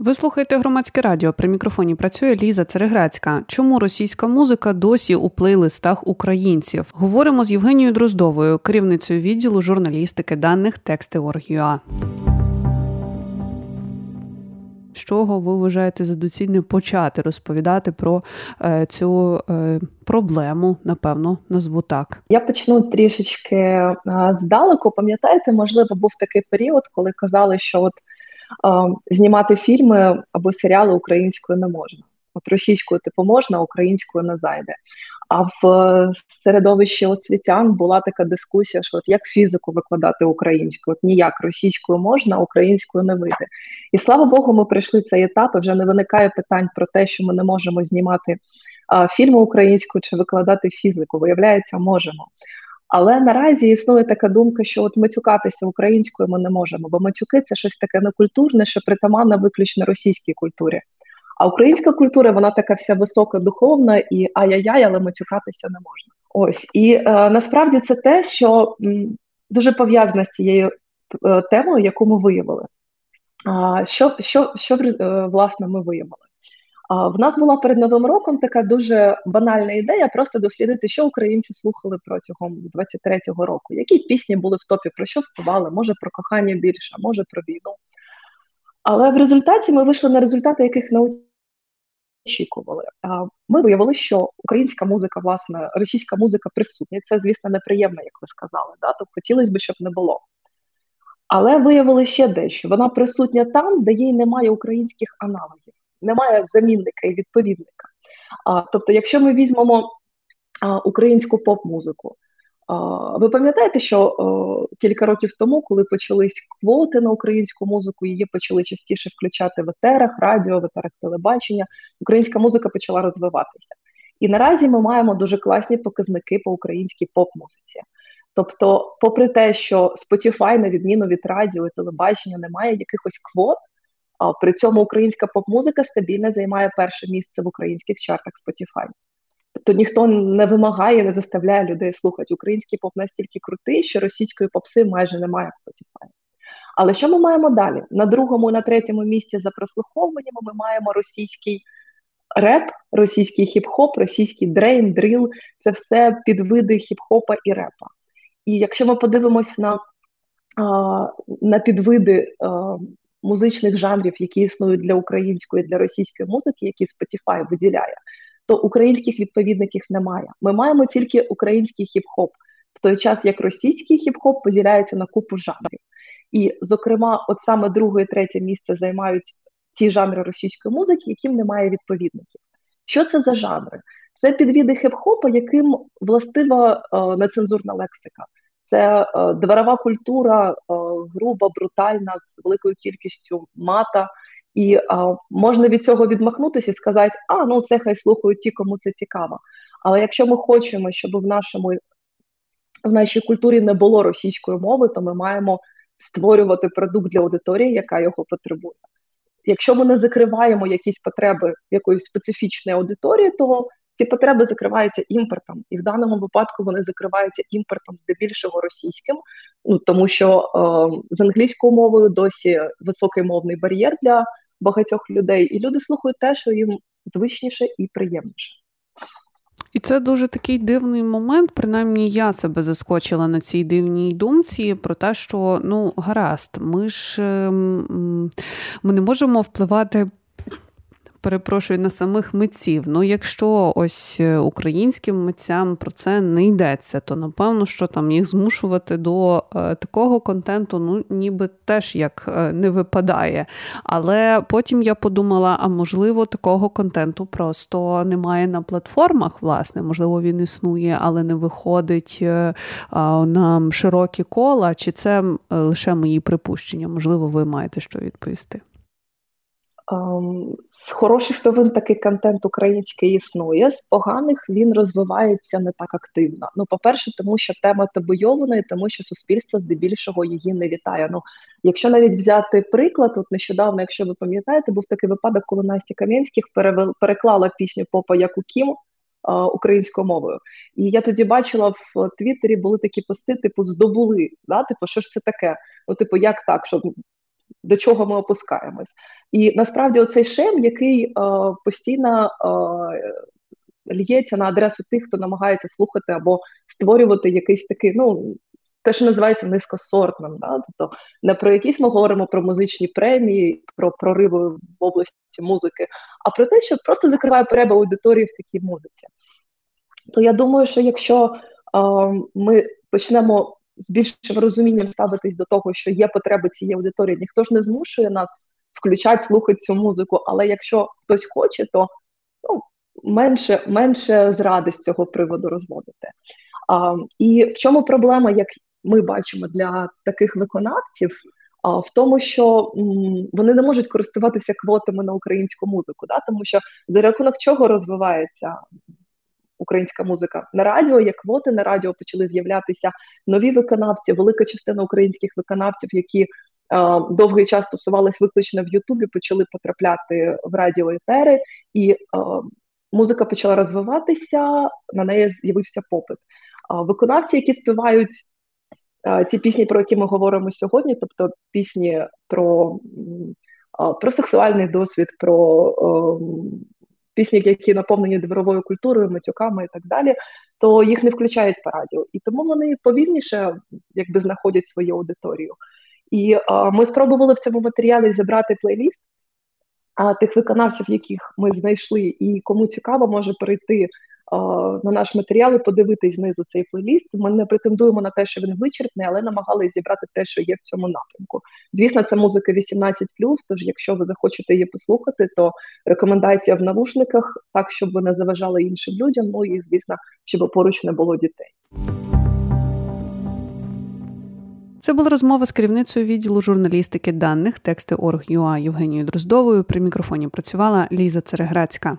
Ви слухаєте громадське радіо. При мікрофоні працює Ліза Цереграцька. Чому російська музика досі у плейлистах українців? Говоримо з Євгенією Дроздовою, керівницею відділу журналістики даних Тексти.org.ua. З чого ви вважаєте за доцільне почати розповідати про е, цю е, проблему? Напевно, назву так. Я почну трішечки е, здалеку. Пам'ятаєте, можливо, був такий період, коли казали, що от знімати фільми або серіали українською не можна. От російською типу можна, українською не зайде. А в середовищі освітян була така дискусія, що от як фізику викладати українською, от ніяк російською можна, українською не вийде. І слава Богу, ми пройшли цей етап. і Вже не виникає питань про те, що ми не можемо знімати а, фільми українською чи викладати фізику. Виявляється, можемо. Але наразі існує така думка, що от матюкатися українською ми не можемо, бо матюки це щось таке некультурне, що притаманне виключно російській культурі. А українська культура, вона така вся висока, духовна і ай-яй-яй, але матюкатися не можна. Ось і е, насправді це те, що м, дуже пов'язане з цією е, темою, яку ми виявили. А, Що що, що е, власне ми виявили? В нас була перед новим роком така дуже банальна ідея просто дослідити, що українці слухали протягом 23-го року, які пісні були в топі, про що співали, може про кохання більше, може про війну. Але в результаті ми вийшли на результати, яких не очікували. Ми виявили, що українська музика, власне, російська музика присутня. Це, звісно, неприємно, як ви сказали. Да? Тобто хотілося б, щоб не було. Але виявили ще дещо. Вона присутня там, де їй немає українських аналогів немає замінника і відповідника. А, Тобто, якщо ми візьмемо а, українську поп-музику, а, ви пам'ятаєте, що а, кілька років тому, коли почались квоти на українську музику, її почали частіше включати в етерах, радіо, в етерах телебачення, українська музика почала розвиватися. І наразі ми маємо дуже класні показники по українській поп-музиці. Тобто, попри те, що Spotify, на відміну від радіо і телебачення, не має якихось квот, при цьому українська поп-музика стабільно займає перше місце в українських чартах Spotify. Тобто ніхто не вимагає, не заставляє людей слухати. Український поп настільки крутий, що російської попси майже немає в Spotify. Але що ми маємо далі? На другому на третьому місці за прослуховуваннями ми маємо російський реп, російський хіп-хоп, російський дрейн, дрил це все підвиди хіп-хопа і репа. І якщо ми подивимось на на підвиди музичних жанрів, які існують для української для російської музики, які Spotify виділяє, то українських відповідників немає. Ми маємо тільки український хіп-хоп, в той час як російський хіп-хоп поділяється на купу жанрів. І, зокрема, от саме друге і третє місце займають ті жанри російської музики, яким немає відповідників. Що це за жанри? Це підвіди хіп-хопа, яким властива е, нецензурна лексика. Це е, дворова культура, е, груба, брутальна, з великою кількістю мата. І е, можна від цього відмахнутися і сказати, а ну це хай слухають ті, кому це цікаво. Але якщо ми хочемо, щоб в нашому в нашій культурі не було російської мови, то ми маємо створювати продукт для аудиторії, яка його потребує. Якщо ми не закриваємо якісь потреби якоїсь специфічної аудиторії, то ці потреби закриваються імпортом, і в даному випадку вони закриваються імпортом здебільшого російським, ну тому що е, з англійською мовою досі високий мовний бар'єр для багатьох людей, і люди слухають те, що їм звичніше і приємніше. І це дуже такий дивний момент. Принаймні, я себе заскочила на цій дивній думці про те, що ну гаразд, ми ж ем, ми не можемо впливати перепрошую на самих митців. Ну, якщо ось е, українським митцям про це не йдеться, то напевно, що там їх змушувати до е, такого контенту, ну ніби теж як е, не випадає. Але потім я подумала: а можливо, такого контенту просто немає на платформах, власне, можливо, він існує, але не виходить на широкі кола. Чи це лише мої припущення? Можливо, ви маєте що відповісти. Ем, з хороших новин такий контент український існує, з поганих він розвивається не так активно. Ну, по-перше, тому що тема табойована, і тому що суспільство здебільшого її не вітає. Ну, якщо навіть взяти приклад, от нещодавно, якщо ви пам'ятаєте, був такий випадок, коли Настя Кам'янських переклала пісню Попа Яку Кім українською мовою. І я тоді бачила в Твіттері були такі пости, типу здобули. Да? Типу, що ж це таке? Ну, типу, як так? Що до чого ми опускаємось. І насправді оцей шем, який е, постійно е, л'ється на адресу тих, хто намагається слухати або створювати якийсь такий, ну. Те, що називається низькосортним, да? тобто не про якісь ми говоримо про музичні премії, про прориви в області музики, а про те, що просто закриває переба аудиторії в такій музиці. То я думаю, що якщо е, ми почнемо з більшим розумінням ставитись до того, що є потреби цієї аудиторії. Ніхто ж не змушує нас включати, слухати цю музику. Але якщо хтось хоче, то ну, менше менше зради з цього приводу розводити. А, І в чому проблема, як ми бачимо для таких виконавців? В тому, що вони не можуть користуватися квотами на українську музику, да? тому що за рахунок чого розвивається українська музика на радіо, як квоти на радіо почали з'являтися нові виконавці, велика частина українських виконавців, які е, довгий час стосувались виключно в Ютубі, почали потрапляти в радіоетери, і е, музика почала розвиватися. На неї з'явився попит. Е, виконавці, які співають. Е, ці пісні, про які ми говоримо сьогодні, тобто пісні про про сексуальний досвід, про ем, пісні, які наповнені дворовою культурою, матюками і так далі, то їх не включають по радіо. І тому вони повільніше якби знаходять свою аудиторію. І а, ми спробували в цьому матеріалі зібрати плейліст а, тих виконавців, яких ми знайшли, і кому цікаво, може перейти на наш матеріал і подивитись знизу цей плейліст. Ми не претендуємо на те, що він вичерпний, але намагалися зібрати те, що є в цьому напрямку. Звісно, це музика 18+, Тож, якщо ви захочете її послухати, то рекомендація в навушниках, так щоб ви не заважали іншим людям. Ну і звісно, щоб поруч не було дітей. Це була розмова з керівницею відділу журналістики даних тексти Орг.ЮА Євгенією Дроздовою. При мікрофоні працювала Ліза Цереграцька.